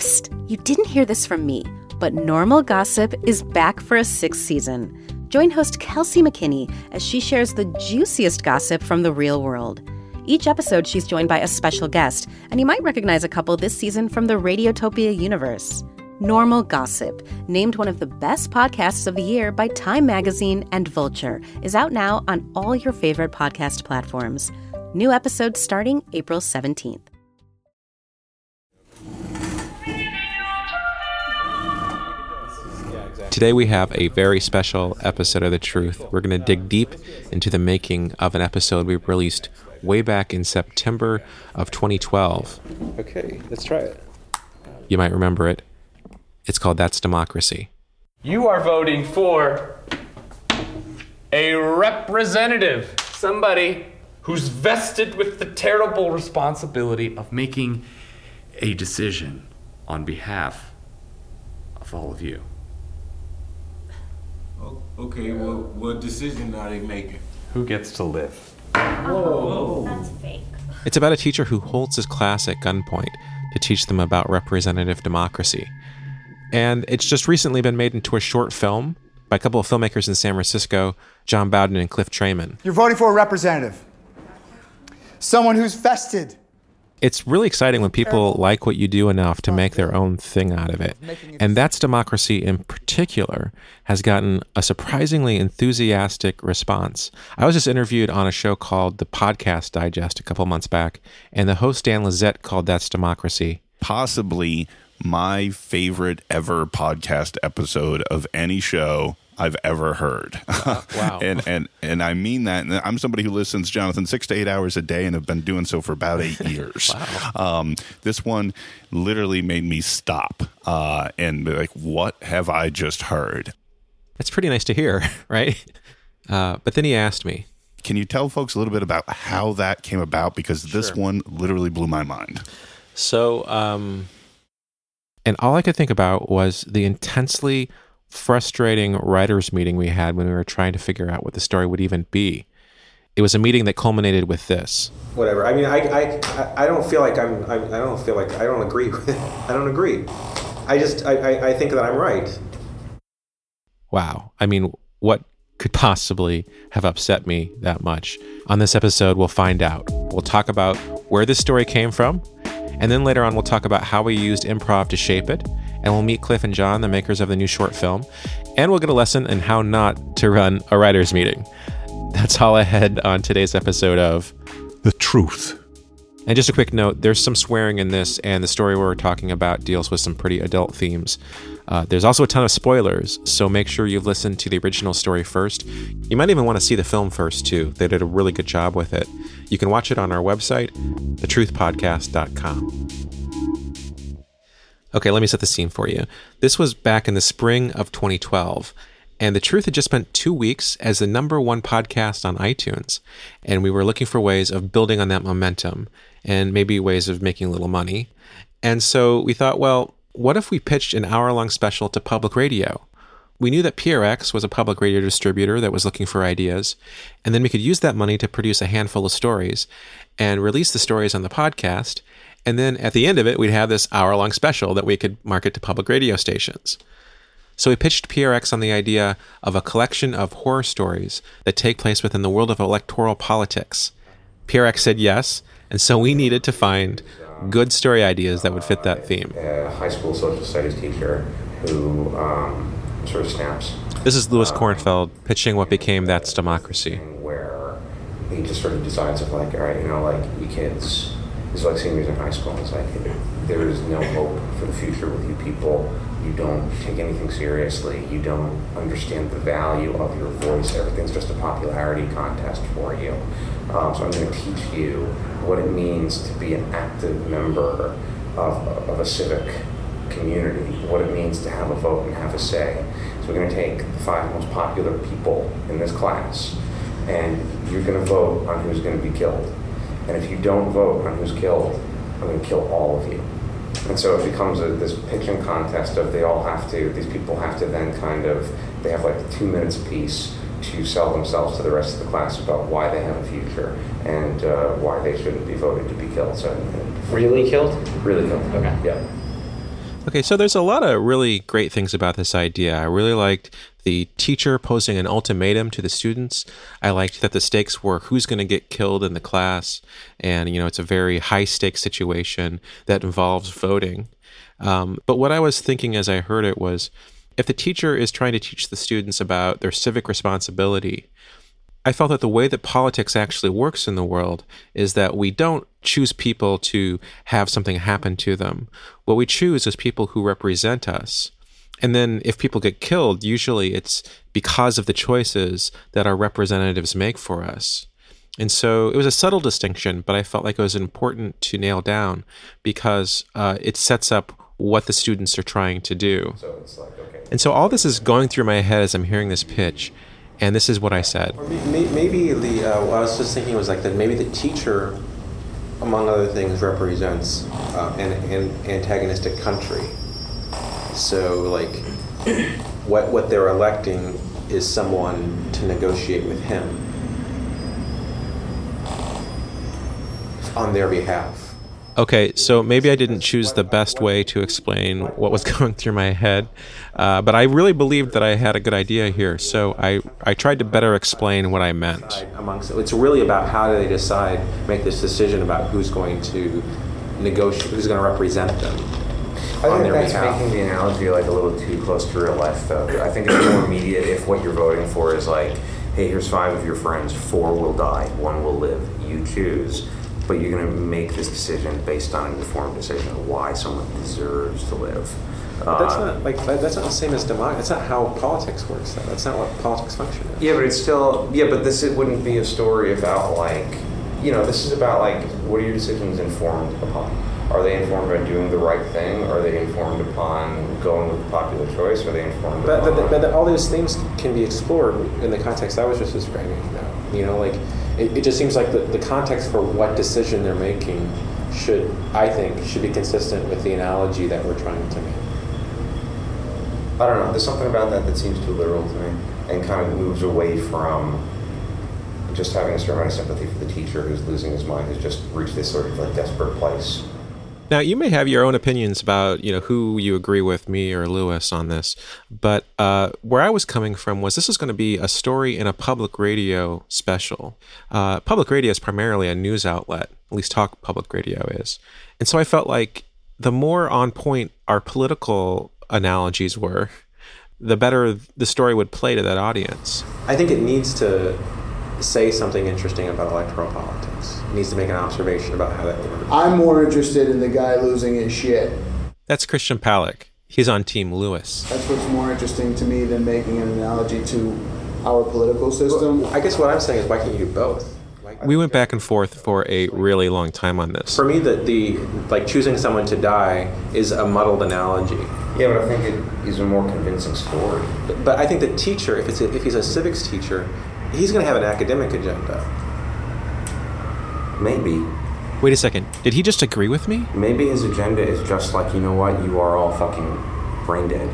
Psst, you didn't hear this from me, but Normal Gossip is back for a sixth season. Join host Kelsey McKinney as she shares the juiciest gossip from the real world. Each episode, she's joined by a special guest, and you might recognize a couple this season from the Radiotopia universe. Normal Gossip, named one of the best podcasts of the year by Time Magazine and Vulture, is out now on all your favorite podcast platforms. New episodes starting April 17th. Today we have a very special episode of The Truth. We're going to dig deep into the making of an episode we released way back in September of 2012. Okay, let's try it. You might remember it. It's called That's Democracy. You are voting for a representative, somebody who's vested with the terrible responsibility of making a decision on behalf of all of you. O- Okay, well, what decision are they making? Who gets to live? Uh-huh. Whoa. That's fake. It's about a teacher who holds his class at gunpoint to teach them about representative democracy. And it's just recently been made into a short film by a couple of filmmakers in San Francisco, Jon Bowden and Cliff Traiman. You're voting for a representative. Someone who's vested. It's really exciting when people like what you do enough to make their own thing out of it. And that's democracy in particular has gotten a surprisingly enthusiastic response. I was just interviewed on a show called The Podcast Digest a couple months back, and the host Dan Lizette called That's Democracy. possibly my favorite ever podcast episode of any show I've ever heard. Wow. and and and I mean that. And I'm somebody who listens, Jonathan, six to eight hours a day, and have been doing so for about eight years. um, this one literally made me stop uh, and be like, "What have I just heard?" That's pretty nice to hear, right? Uh, but then he asked me, Can you tell folks a little bit about how that came about? Because this one literally blew my mind. So, um, and all I could think about was the intensely frustrating writers' meeting we had when we were trying to figure out what the story would even be. It was a meeting that culminated with this. Whatever. I mean, I, I, I don't feel like I'm, I'm I don't feel like I don't agree with I don't agree. I just I, I, I think that I'm right. Wow. I mean, what could possibly have upset me that much? On this episode, we'll find out. We'll talk about where this story came from, and then later on, we'll talk about how we used improv to shape it, and we'll meet Cliff and Jon, the makers of the new short film, and we'll get a lesson in how not to run a writer's meeting. That's all ahead on today's episode of The truth. and just a quick note there's some swearing in this, and the story we're talking about deals with some pretty adult themes. Uh, there's also a ton of spoilers, so make sure you've listened to the original story first. You might even want to see the film first, too. They did a really good job with it. You can watch it on our website, thetruthpodcast.com. Okay, let me set the scene for you. This was back in the spring of 2012, and The Truth had just spent two weeks as the number one podcast on iTunes, and we were looking for ways of building on that momentum and maybe ways of making a little money. And so we thought, well, what if we pitched an hour long special to public radio? We knew that PRX was a public radio distributor that was looking for ideas, and then we could use that money to produce a handful of stories and release the stories on the podcast. And then at the end of it, we'd have this hour long special that we could market to public radio stations. So we pitched PRX on the idea of a collection of horror stories that take place within the world of electoral politics. PRX said yes, and so we needed to find good story ideas that would fit that theme. A high school social studies teacher who um, sort of snaps This is Louis Kornfeld pitching what became That's Democracy. where he just sort of decides of like, all right, you know, like you kids, it's like seniors in high school. It's like there is no hope for the future with you people. You don't take anything seriously. You don't understand the value of your voice. Everything's just a popularity contest for you. Um, so I'm going to teach you what it means to be an active member of, of a civic community, what it means to have a vote and have a say. So we're going to take the five most popular people in this class, and you're going to vote on who's going to be killed. And if you don't vote on who's killed, I'm going to kill all of you. And so it becomes a, this pitching contest of they all have to, these people have to then kind of, they have like two minutes apiece to sell themselves to the rest of the class about why they have a future and uh, why they shouldn't be voted to be killed. So, Really killed? really killed. Okay. Yeah. Okay, so there's a lot of really great things about this idea. I really liked the teacher posing an ultimatum to the students. I liked that the stakes were who's going to get killed in the class. And, you know, it's a very high stakes situation that involves voting. Um, but what I was thinking as I heard it was if the teacher is trying to teach the students about their civic responsibility, I felt that the way that politics actually works in the world is that we don't choose people to have something happen to them. What we choose is people who represent us. And then if people get killed, usually it's because of the choices that our representatives make for us. And so it was a subtle distinction, but I felt like it was important to nail down because uh, it sets up what the students are trying to do. So it's like, okay. And so all this is going through my head as I'm hearing this pitch. And this is what I said. Maybe the, uh, I was just thinking was like that maybe the teacher, among other things, represents uh, an, an antagonistic country. So, like, what, what they're electing is someone to negotiate with him on their behalf. Okay, so maybe I didn't choose the best way to explain what was going through my head, uh, but I really believed that I had a good idea here. So I, I tried to better explain what I meant. Amongst it's really about how do they decide, make this decision about who's going to negotiate, who's going to represent them I think that's behalf. making the analogy like a little too close to real life, though. I think it's more immediate if what you're voting for is like, hey, here's five of your friends, four will die, one will live. You choose, but you're going to make this decision based on an informed decision of why someone deserves to live. But that's Uh, not like that's not the same as democracy. That's not how politics works. Though. That's not what politics function is. Yeah, but it's still yeah, but this it wouldn't be a story about like you know this is about like what are your decisions informed upon? Are they informed by doing the right thing? Are they informed upon going with the popular choice? Are they informed But, but, but all those things can be explored in the context I was just describing. Now, you know, like it, it just seems like the, the context for what decision they're making should, I think, should be consistent with the analogy that we're trying to make. I don't know. There's something about that that seems too literal to me, and kind of moves away from just having a certain amount of sympathy for the teacher who's losing his mind, who's just reached this sort of like desperate place. Now, you may have your own opinions about, you know, who you agree with, me or Louis, on this, but uh, where I was coming from was this is going to be a story in a public radio special. Uh, public radio is primarily a news outlet, at least talk public radio is. And so I felt like the more on point our political analogies were, the better the story would play to that audience. I think it needs to say something interesting about electoral politics. It needs to make an observation about how that works. I'm more interested in the guy losing his shit. That's Christian Palick. He's on Team Louis. That's what's more interesting to me than making an analogy to our political system. I guess what I'm saying is, why can't you do both? We went back and forth for a really long time on this. for me, the, the like choosing someone to die is a muddled analogy. Yeah, but I think it is a more convincing story. But, but I think the teacher, if it's a, if he's a civics teacher, he's going to have an academic agenda. Maybe. Wait a second. Did he just agree with me? Maybe his agenda is just like, you know what, you are all fucking brain dead.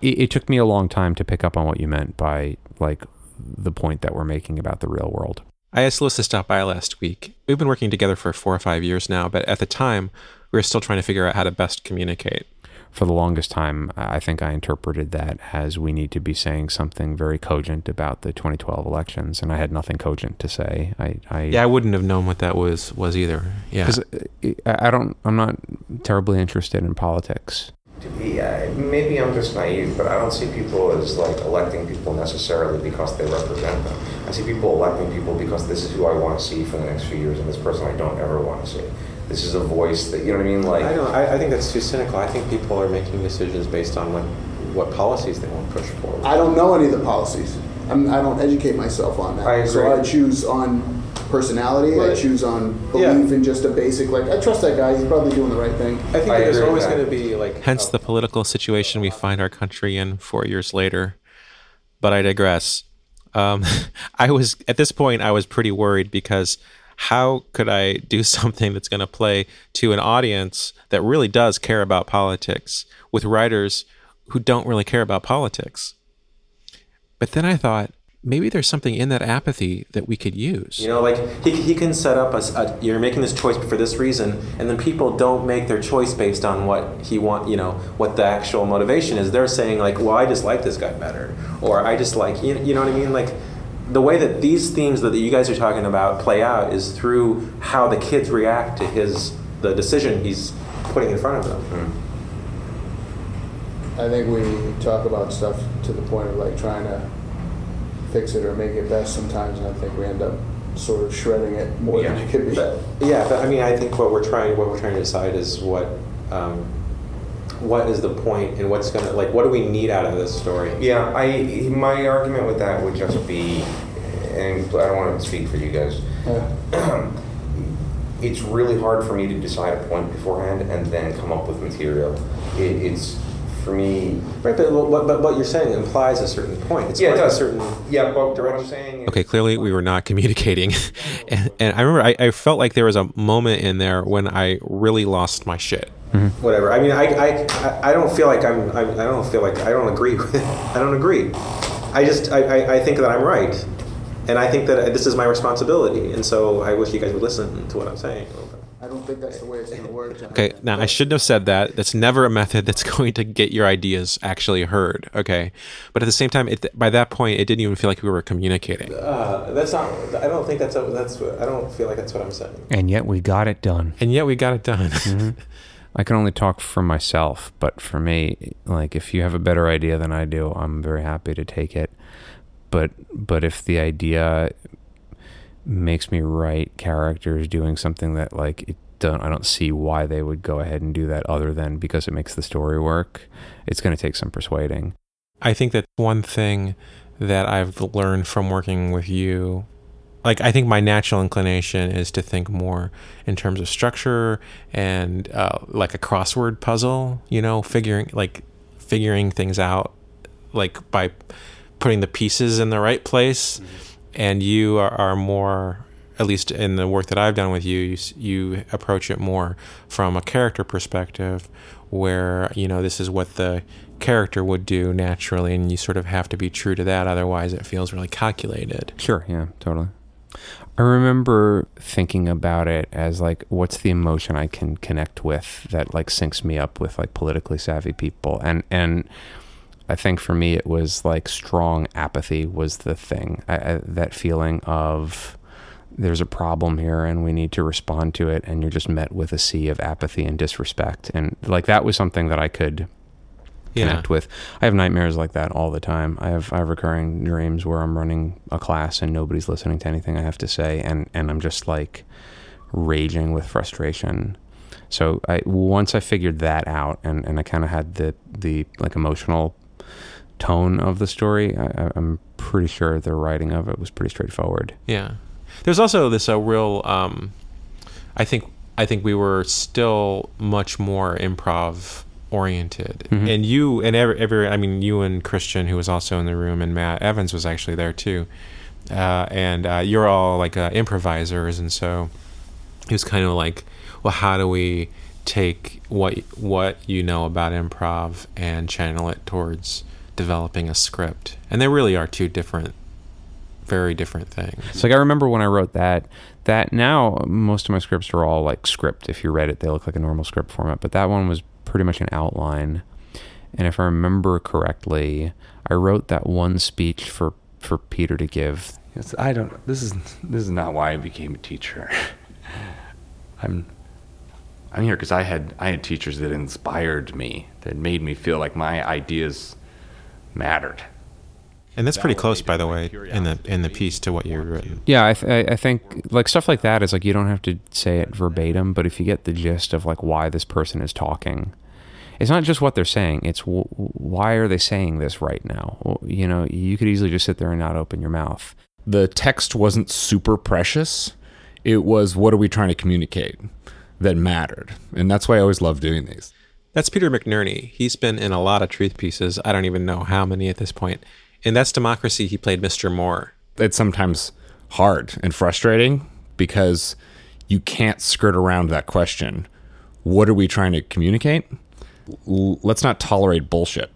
It, it took me a long time to pick up on what you meant by like the point that we're making about the real world. I asked Louis to stop by last week. We've been working together for four or five years now, but at the time, we were still trying to figure out how to best communicate. For the longest time, I think I interpreted that as we need to be saying something very cogent about the 2012 elections, and I had nothing cogent to say. I, I Yeah, I wouldn't have known what that was was either. Yeah. because uh, I I don't, I'm not terribly interested in politics. Yeah, maybe I'm just naive, but I don't see people as like electing people necessarily because they represent them. I see people electing people because this is who I want to see for the next few years, and this person I don't ever want to see. This is a voice that you know what I mean. Like, I don't. I, I think that's too cynical. I think people are making decisions based on like what policies they want to push forward. I don't know any of the policies. I'm, I don't educate myself on that. I agree. So I choose on personality. I choose on Yeah. belief in just a basic like I trust that guy. He's probably doing the right thing. I think I there's always going to be like Hence a- the political situation we find our country in four years later. But I digress. Um, I was at this point I was pretty worried because how could I do something that's going to play to an audience that really does care about politics with writers who don't really care about politics? But then I thought, maybe there's something in that apathy that we could use. You know, like he, he can set up a, a- you're making this choice for this reason, and then people don't make their choice based on what he want. You know, what the actual motivation is. They're saying like, well, I just like this guy better, or I just like you, you know what I mean, like. The way that these themes that you guys are talking about play out is through how the kids react to his the decision he's putting in front of them. I think we talk about stuff to the point of like trying to fix it or make it best sometimes, and I think we end up sort of shredding it more than it could be. But, yeah, but I mean, I think what we're trying what we're trying to decide is what um, what is the point and what's gonna like what do we need out of this story? Yeah, I my argument with that would just be, and I don't want to speak for you guys. Yeah. it's really hard for me to decide a point beforehand and then come up with material. It, it's for me. Right, but what, but what you're saying implies a certain point. It's Yeah, it going a does. certain Yeah, but what I'm saying. Okay, clearly we were not communicating. and, and I remember I, I felt like there was a moment in there when I really lost my shit. Whatever. I mean, I, I, I- I don't feel like I'm, I, I don't feel like I don't agree. with I don't agree. I just I, I, I think that I'm right, and I think that this is my responsibility, and so I wish you guys would listen to what I'm saying. I don't think that's the way it's going to work. John. Okay, now I shouldn't have said that. That's never a method that's going to get your ideas actually heard. Okay, but at the same time, it, by that point, it didn't even feel like we were communicating. Uh, that's not. I don't think that's. A, that's. I don't feel like that's what I'm saying. And yet we got it done. And yet we got it done. I can only talk for myself, but for me, like if you have a better idea than I do, I'm very happy to take it. But but if the idea makes me write characters doing something that like it don't I don't see why they would go ahead and do that other than because it makes the story work. It's going to take some persuading. I think that one thing that I've learned from working with you, like I think my natural inclination is to think more in terms of structure and uh, like a crossword puzzle. You know, figuring like figuring things out, like by putting the pieces in the right place. And you are, are more, at least in the work that I've done with you, you, you approach it more from a character perspective, where you know this is what the character would do naturally, and you sort of have to be true to that. Otherwise, it feels really calculated. Sure, yeah, totally. I remember thinking about it as like, what's the emotion I can connect with that like syncs me up with like politically savvy people, and and I think for me it was like strong apathy was the thing. I, I, that feeling of there's a problem here and we need to respond to it, and you're just met with a sea of apathy and disrespect, and like that was something that I could Yeah. connect with. I have nightmares like that all the time. I have I have recurring dreams where I'm running a class and nobody's listening to anything I have to say, and and I'm just like raging with frustration. So I once I figured that out, and and I kind of had the the like emotional tone of the story. I, I'm pretty sure the writing of it was pretty straightforward. Yeah. There's also this a real um I think I think we were still much more improv oriented. Mhm. And you and every, every I mean you and Christian who was also in the room and Matt Evans was actually there too. Uh, and uh, you're all like uh, improvisers and so it was kind of like well how do we take what what you know about improv and channel it towards developing a script. And they really are two different very different things. So like I remember when I wrote that that now most of my scripts are all like script. If you read it, they look like a normal script format. But that one was pretty much an outline. And if I remember correctly, I wrote that one speech for for Peter to give. Yes, I don't. This is this is not why I became a teacher. I'm I'm here because I had I had teachers that inspired me, that made me feel like my ideas mattered. And that's pretty close, by the way, in the in the piece to what you've written. Yeah, I, th- I I think like stuff like that is like you don't have to say it verbatim, but if you get the gist of like why this person is talking, it's not just what they're saying. It's w- why are they saying this right now? Well, you know, you could easily just sit there and not open your mouth. the text wasn't super precious. It was what are we trying to communicate that mattered. And that's why I always love doing these. That's Peter McNerney. He's been in a lot of truth pieces. I don't even know how many at this point. In That's Democracy, he played Mr. Moore. It's sometimes hard and frustrating because you can't skirt around that question. What are we trying to communicate? L- let's not tolerate bullshit.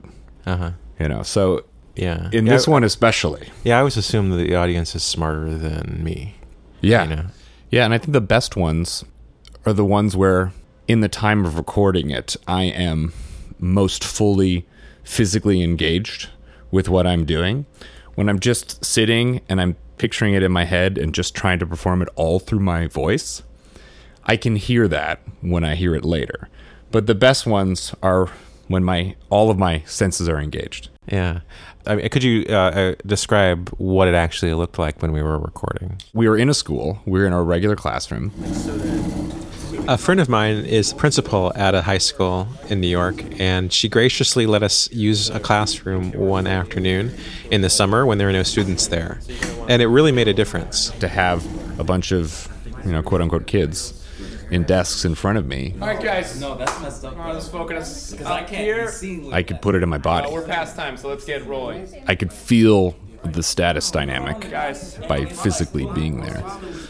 Uh-huh. You know, so Yeah. In Yeah, this I- one especially. Yeah, I always assume that the audience is smarter than me. Yeah. You know? Yeah, and I think the best ones are the ones where in the time of recording it, I am most fully physically engaged with what I'm doing. When I'm just sitting and I'm picturing it in my head and just trying to perform it all through my voice, I can hear that when I hear it later. But the best ones are when my all of my senses are engaged. Yeah. I mean, could you uh, uh, describe what it actually looked like when we were recording? We were in a school. We were in our regular classroom. A friend of mine is principal at a high school in New York, and she graciously let us use a classroom one afternoon in the summer when there were no students there. And it really made a difference. To have a bunch of, you know, quote unquote kids in desks in front of me, All right, guys. No, that's messed up. Oh, let's focus. Because I can't here. I could put it in my Uh, body. we're past time, so let's get rolling. I could feel the status dynamic by physically being there.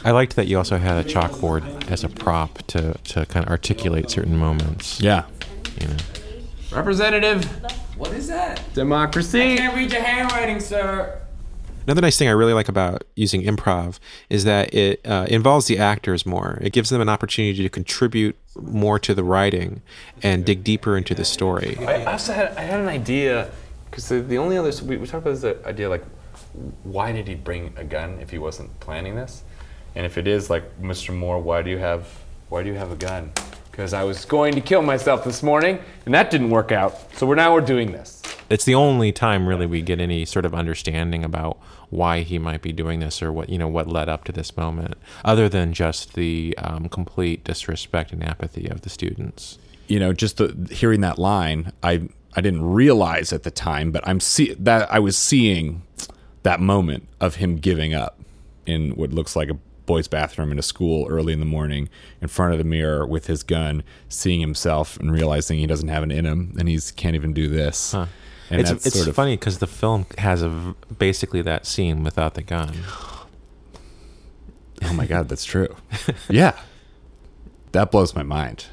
I liked that you also had a chalkboard as a prop to, to kind of articulate certain moments. Yeah. You know. Representative What is that? democracy. I can't read your handwriting, sir. Another nice thing I really like about using improv is that it uh, involves the actors more. It gives them an opportunity to contribute more to the writing and dig deeper into the story. I also had I had an idea because the, the only other we, we talked about this idea like why did he bring a gun if he wasn't planning this, and if it is like Mr. Moore, why do you have why do you have a gun? Because I was going to kill myself this morning and that didn't work out. So we're now we're doing this. It's the only time really we get any sort of understanding about why he might be doing this or what you know what led up to this moment, other than just the um, complete disrespect and apathy of the students. You know, just the, hearing that line, I I didn't realize at the time, but I'm see that I was seeing that moment of him giving up in what looks like a boys' bathroom in a school early in the morning, in front of the mirror with his gun, seeing himself and realizing he doesn't have it in him, and he can't even do this. Huh. And it's that's it's sort of funny because the film has a basically that scene without the gun. Oh my god, that's true. yeah, that blows my mind.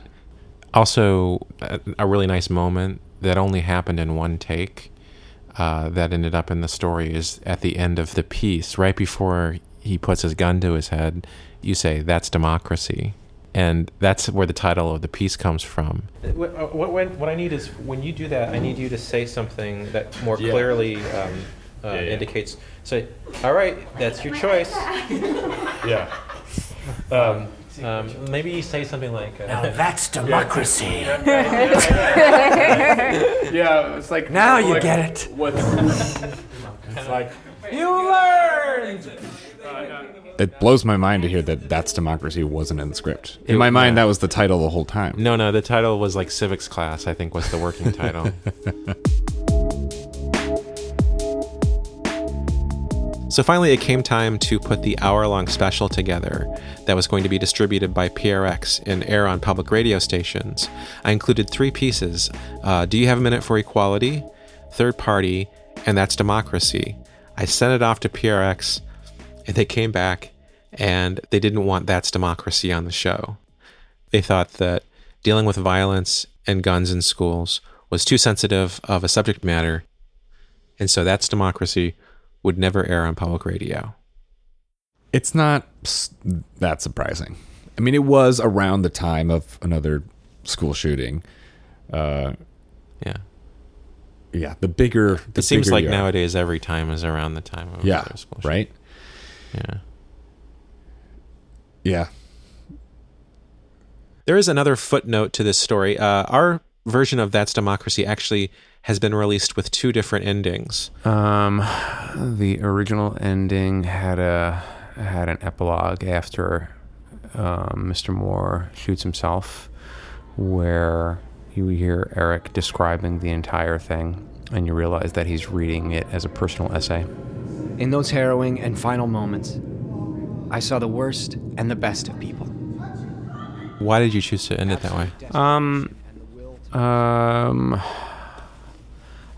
Also, a, a really nice moment that only happened in one take uh, that ended up in the story is at the end of the piece, right before he puts his gun to his head. You say, "That's democracy," and that's where the title of the piece comes from. What, uh, what, what, what I need is when you do that, I need you to say something that more Yeah. clearly um, uh, Yeah, yeah. indicates. Say, all right, that's your choice. Yeah. Um, um, maybe you say something like, uh, Now that's democracy. Yeah, it's like Now you like, get it. What? it's like you learned. It blows my mind to hear that that's democracy wasn't in the script. In my mind, that was the title the whole time. No, no, the title was like civics class. I think was the working title. So finally, it came time to put the hour long special together that was going to be distributed by PRX and air on public radio stations. I included three pieces uh, Do You Have a Minute for Equality? Third Party, and That's Democracy. I sent it off to PRX, and they came back and they didn't want That's Democracy on the show. They thought that dealing with violence and guns in schools was too sensitive of a subject matter, and so That's Democracy would never air on public radio. It's not that surprising. I mean, it was around the time of another school shooting. Uh, yeah, yeah. The bigger, the it seems like nowadays every time is around the time of Yeah, another school right. Yeah. Yeah. There is another footnote to this story. Uh, our version of That's Democracy actually has been released with two different endings. Um, the original ending had a had an epilogue after um, Mr. Moore shoots himself, where you hear Eric describing the entire thing, and you realize that he's reading it as a personal essay. In those harrowing and final moments, I saw the worst and the best of people. Why did you choose to end it that way? Um, um,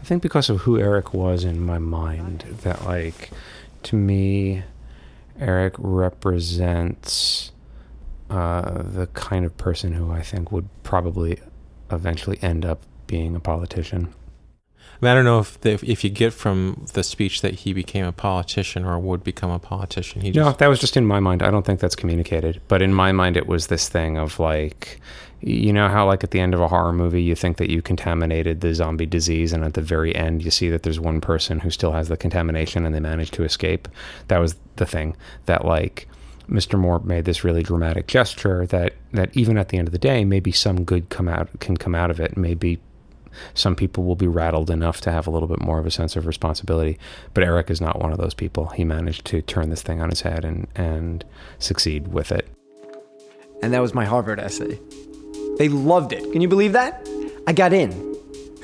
I think because of who Eric was in my mind, that like to me, Eric represents uh, the kind of person who I think would probably eventually end up being a politician. I, mean, I don't know if the, if you get from the speech that he became a politician or would become a politician. He No, just that was just in my mind. I don't think that's communicated. But in my mind, it was this thing of like, you know how like at the end of a horror movie, you think that you contaminated the zombie disease, and at the very end, you see that there's one person who still has the contamination, and they managed to escape. That was the thing that like. Mr. Moore made this really dramatic gesture that, that even at the end of the day, maybe some good come out can come out of it. Maybe some people will be rattled enough to have a little bit more of a sense of responsibility. But Eric is not one of those people. He managed to turn this thing on his head and, and succeed with it. And that was my Harvard essay. They loved it. Can you believe that? I got in.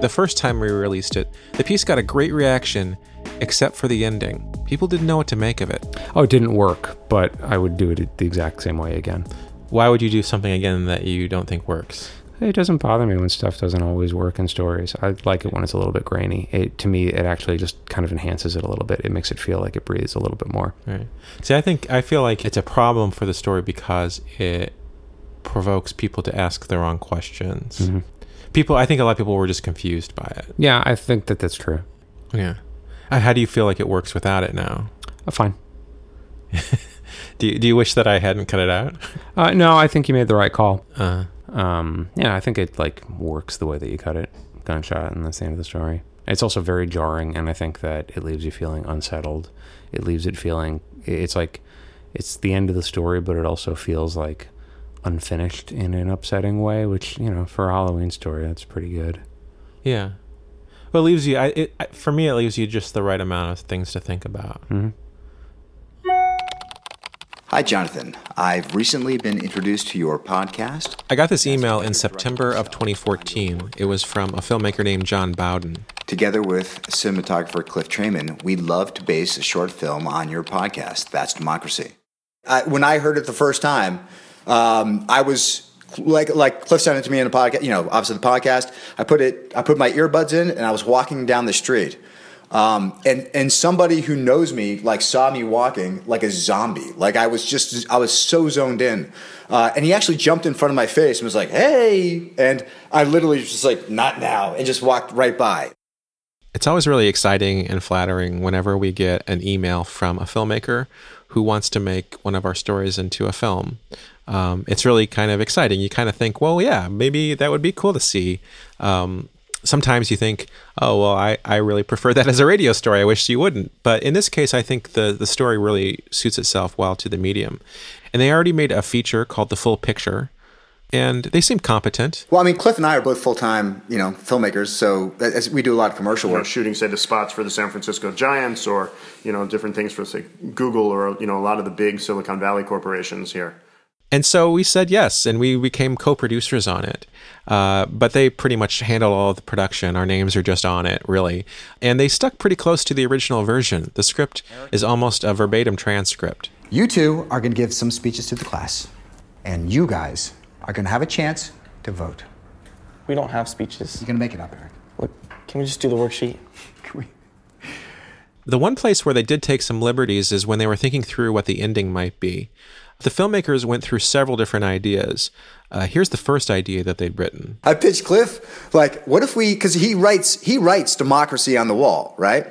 the first time we released it, the piece got a great reaction, except for the ending. People didn't know what to make of it. Oh, it didn't work, but I would do it the exact same way again. Why would you do something again that you don't think works? It doesn't bother me when stuff doesn't always work in stories. I like it when it's a little bit grainy. It, to me, it actually just kind of enhances it a little bit. It makes it feel like it breathes a little bit more. Right. See, I think I feel like it's a problem for the story because it provokes people to ask the wrong questions. Mm-hmm. People, I think a lot of people were just confused by it. Yeah, I think that that's true. Yeah. Uh, How do you feel like it works without it now? Uh, fine. do you, Do you wish that I hadn't cut it out? Uh, no, I think you made the right call. Uh, um, yeah, I think it like works the way that you cut it. Gunshot, and that's the end of the story. It's also very jarring, and I think that it leaves you feeling unsettled. It leaves it feeling it's like it's the end of the story, but it also feels like unfinished in an upsetting way. Which you know, for a Halloween story, that's pretty good. yeah. Well, it leaves you. I, it, for me, it leaves you just the right amount of things to think about. Mm-hmm. Hi, Jonathan. I've recently been introduced to your podcast. I got this email in September of 2014. It was from a filmmaker named Jon Bowden. Together with cinematographer Cliff Traiman, we'd love to base a short film on your podcast. That's Democracy. I, when I heard it the first time, um, I was like like Cliff sent it to me in the podcast. You know, obviously the podcast. I put it. I put my earbuds in, and I was walking down the street. Um, and and somebody who knows me like saw me walking like a zombie. Like I was just I was so zoned in. Uh, and he actually jumped in front of my face and was like, "Hey!" And I literally was just like, "Not now," and just walked right by. It's always really exciting and flattering whenever we get an email from a filmmaker who wants to make one of our stories into a film. Um, it's really kind of exciting. You kind of think, well, yeah, maybe that would be cool to see. Um, sometimes you think, oh, well, I, I really prefer that as a radio story. I wish you wouldn't. But in this case, I think the, the story really suits itself well to the medium. And they already made a feature called The Full Picture, and they seem competent. Well, I mean, Cliff and I are both full time, you know, filmmakers. So as we do a lot of commercial you know, work. shooting say the spots for the San Francisco Giants or you know different things for say Google or you know a lot of the big Silicon Valley corporations here. And so we said yes, and we became co-producers on it. Uh, but they pretty much handle all of the production. Our names are just on it, really. And they stuck pretty close to the original version. The script is almost a verbatim transcript. You two are going to give some speeches to the class, and you guys are going to have a chance to vote. We don't have speeches. You're going to make it up, Eric. Look, can we just do the worksheet? can we? The one place where they did take some liberties is when they were thinking through what the ending might be. The filmmakers went through several different ideas. Uh, here's the first idea that they'd written. I pitched Cliff, like, what if we, because he writes, he writes democracy on the wall, right?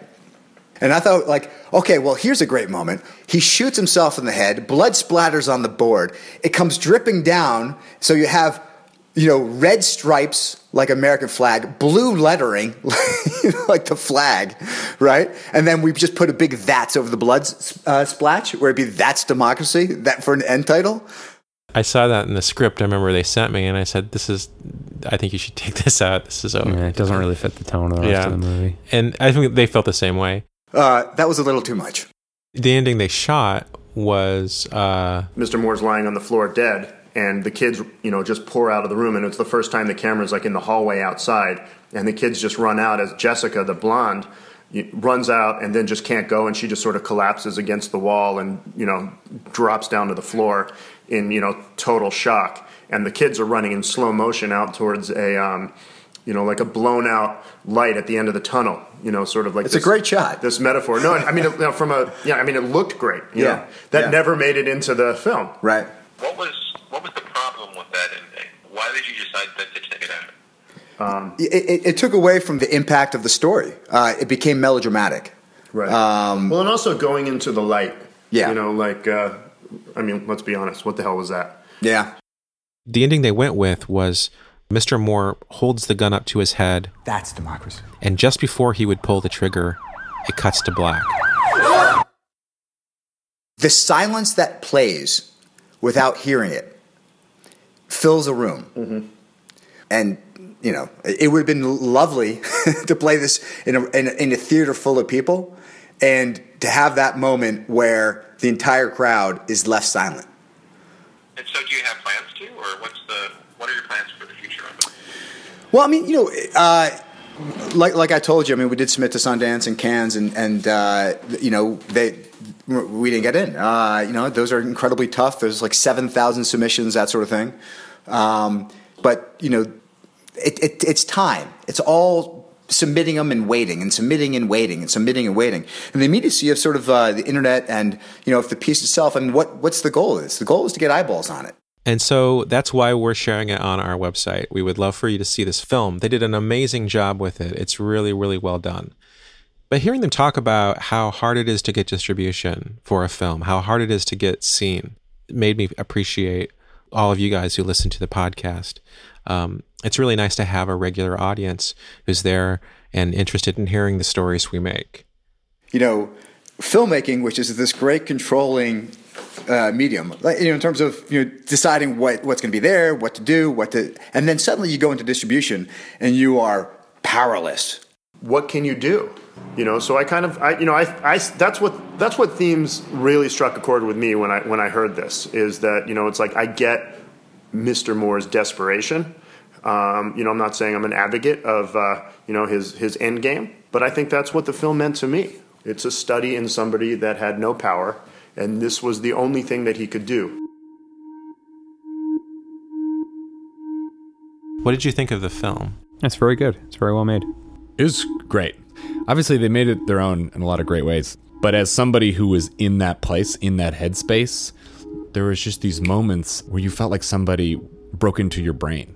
And I thought, like, okay, well, here's a great moment. He shoots himself in the head, blood splatters on the board, it comes dripping down, so you have, you know, red stripes like American flag, blue lettering like the flag, right? And then we just put a big "that's" over the blood uh, splash, where it'd be "that's democracy" that for an end title. I saw that in the script. I remember they sent me, and I said, "This is, I think you should take this out. This is over." Yeah, it doesn't really fit the tone of the rest of the movie. and I think they felt the same way. Uh, that was a little too much. The ending they shot was uh, Mr. Moore's lying on the floor dead, and the kids, you know, just pour out of the room, and it's the first time the camera's like in the hallway outside, and the kids just run out as Jessica, the blonde, runs out and then just can't go, and she just sort of collapses against the wall and you know drops down to the floor in you know total shock, and the kids are running in slow motion out towards a. Um, you know, like a blown out light at the end of the tunnel. You know, sort of like It's a great shot. This metaphor. No, I mean, you know, from a yeah, I mean, it looked great. You Yeah, know, that yeah. never made it into the film. Right. What was what was the problem with that ending? Why did you decide that to take it out? Um, it, it, it took away from the impact of the story. Uh, it became melodramatic. Right. Um, well, and also going into the light. Yeah. You know, like, uh, I mean, let's be honest. What the hell was that? Yeah. The ending they went with was Mr. Moore holds the gun up to his head, That's democracy. and just before he would pull the trigger, it cuts to black. The silence that plays without hearing it fills a room. Mm-hmm. And, you know, it would have been lovely to play this in a, in, a, in a theater full of people and to have that moment where the entire crowd is left silent. And so, do you have plans to, or what's the what are your plans for the future of it? Well, I mean, you know, uh, like like I told you, I mean, we did submit to Sundance and Cannes, and and uh, you know they we didn't get in. Uh, you know, those are incredibly tough. There's like seven thousand submissions, that sort of thing. Um, but you know, it, it, it's time. It's all submitting them and waiting and submitting and waiting and submitting and waiting. And the immediacy of sort of uh, the internet and you know, if the piece itself and what what's the goal is? The goal is to get eyeballs on it. And so that's why we're sharing it on our website. We would love for you to see this film. They did an amazing job with it. It's really, really well done. But hearing them talk about how hard it is to get distribution for a film, how hard it is to get seen, made me appreciate all of you guys who listen to the podcast. Um, it's really nice to have a regular audience who's there and interested in hearing the stories we make. you know, filmmaking, which is this great controlling uh, medium, like, you know, in terms of you know deciding what what's going to be there, what to do, what to, and then suddenly you go into distribution and you are powerless. What can you do? You know, so I kind of, I, you know, I, I, that's what that's what themes really struck a chord with me when I when I heard this is that you know it's like I get Mr. Moore's desperation. Um, you know, I'm not saying I'm an advocate of uh, you know his his end game, but I think that's what the film meant to me. It's a study in somebody that had no power, and this was the only thing that he could do. What did you think of the film? It's very good. It's very well made. It was great. Obviously, they made it their own in a lot of great ways. But as somebody who was in that place, in that headspace, there was just these moments where you felt like somebody broke into your brain.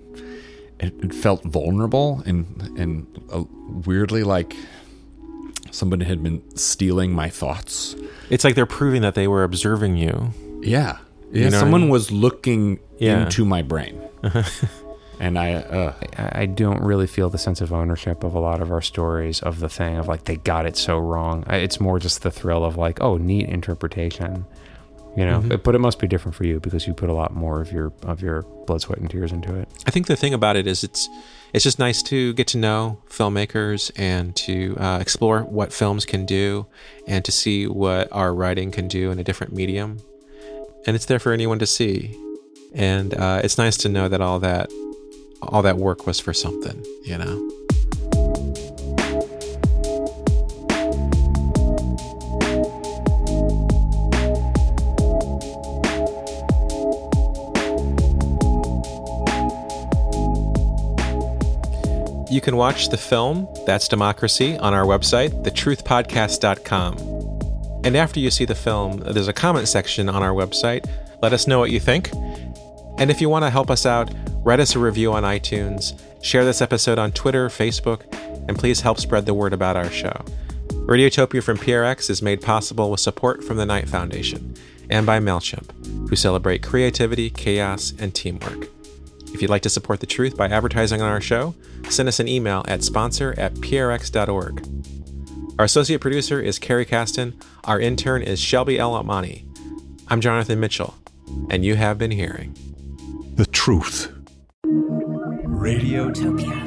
It, it felt vulnerable and and uh, weirdly like somebody had been stealing my thoughts. It's like they're proving that they were observing you. Yeah, You yeah. know what I someone mean? was looking Yeah. into my brain, and I. Uh, I I don't really feel the sense of ownership of a lot of our stories of the thing of like they got it so wrong. I- It's more just the thrill of like, oh, neat interpretation, you know. Mhm. But, but it must be different for you because you put a lot more of your of your blood, sweat, and tears into it. I think the thing about it is it's it's just nice to get to know filmmakers and to uh, explore what films can do and to see what our writing can do in a different medium. And it's there for anyone to see. And uh, it's nice to know that all that all that work was for something, you know. You can watch the film, That's Democracy, on our website, thetruthpodcast.com. And after you see the film, there's a comment section on our website. Let us know what you think. And if you want to help us out, write us a review on iTunes, share this episode on Twitter, Facebook, and please help spread the word about our show. Radiotopia from PRX is made possible with support from the Knight Foundation and by MailChimp, who celebrate creativity, chaos, and teamwork. If you'd like to support the truth by advertising on our show, send us an email at sponsor at prx.org. Our associate producer is Carrie Caston. Our intern is Shelby El Amani. I'm Jonathan Mitchell, and you have been hearing The truth. Radiotopia.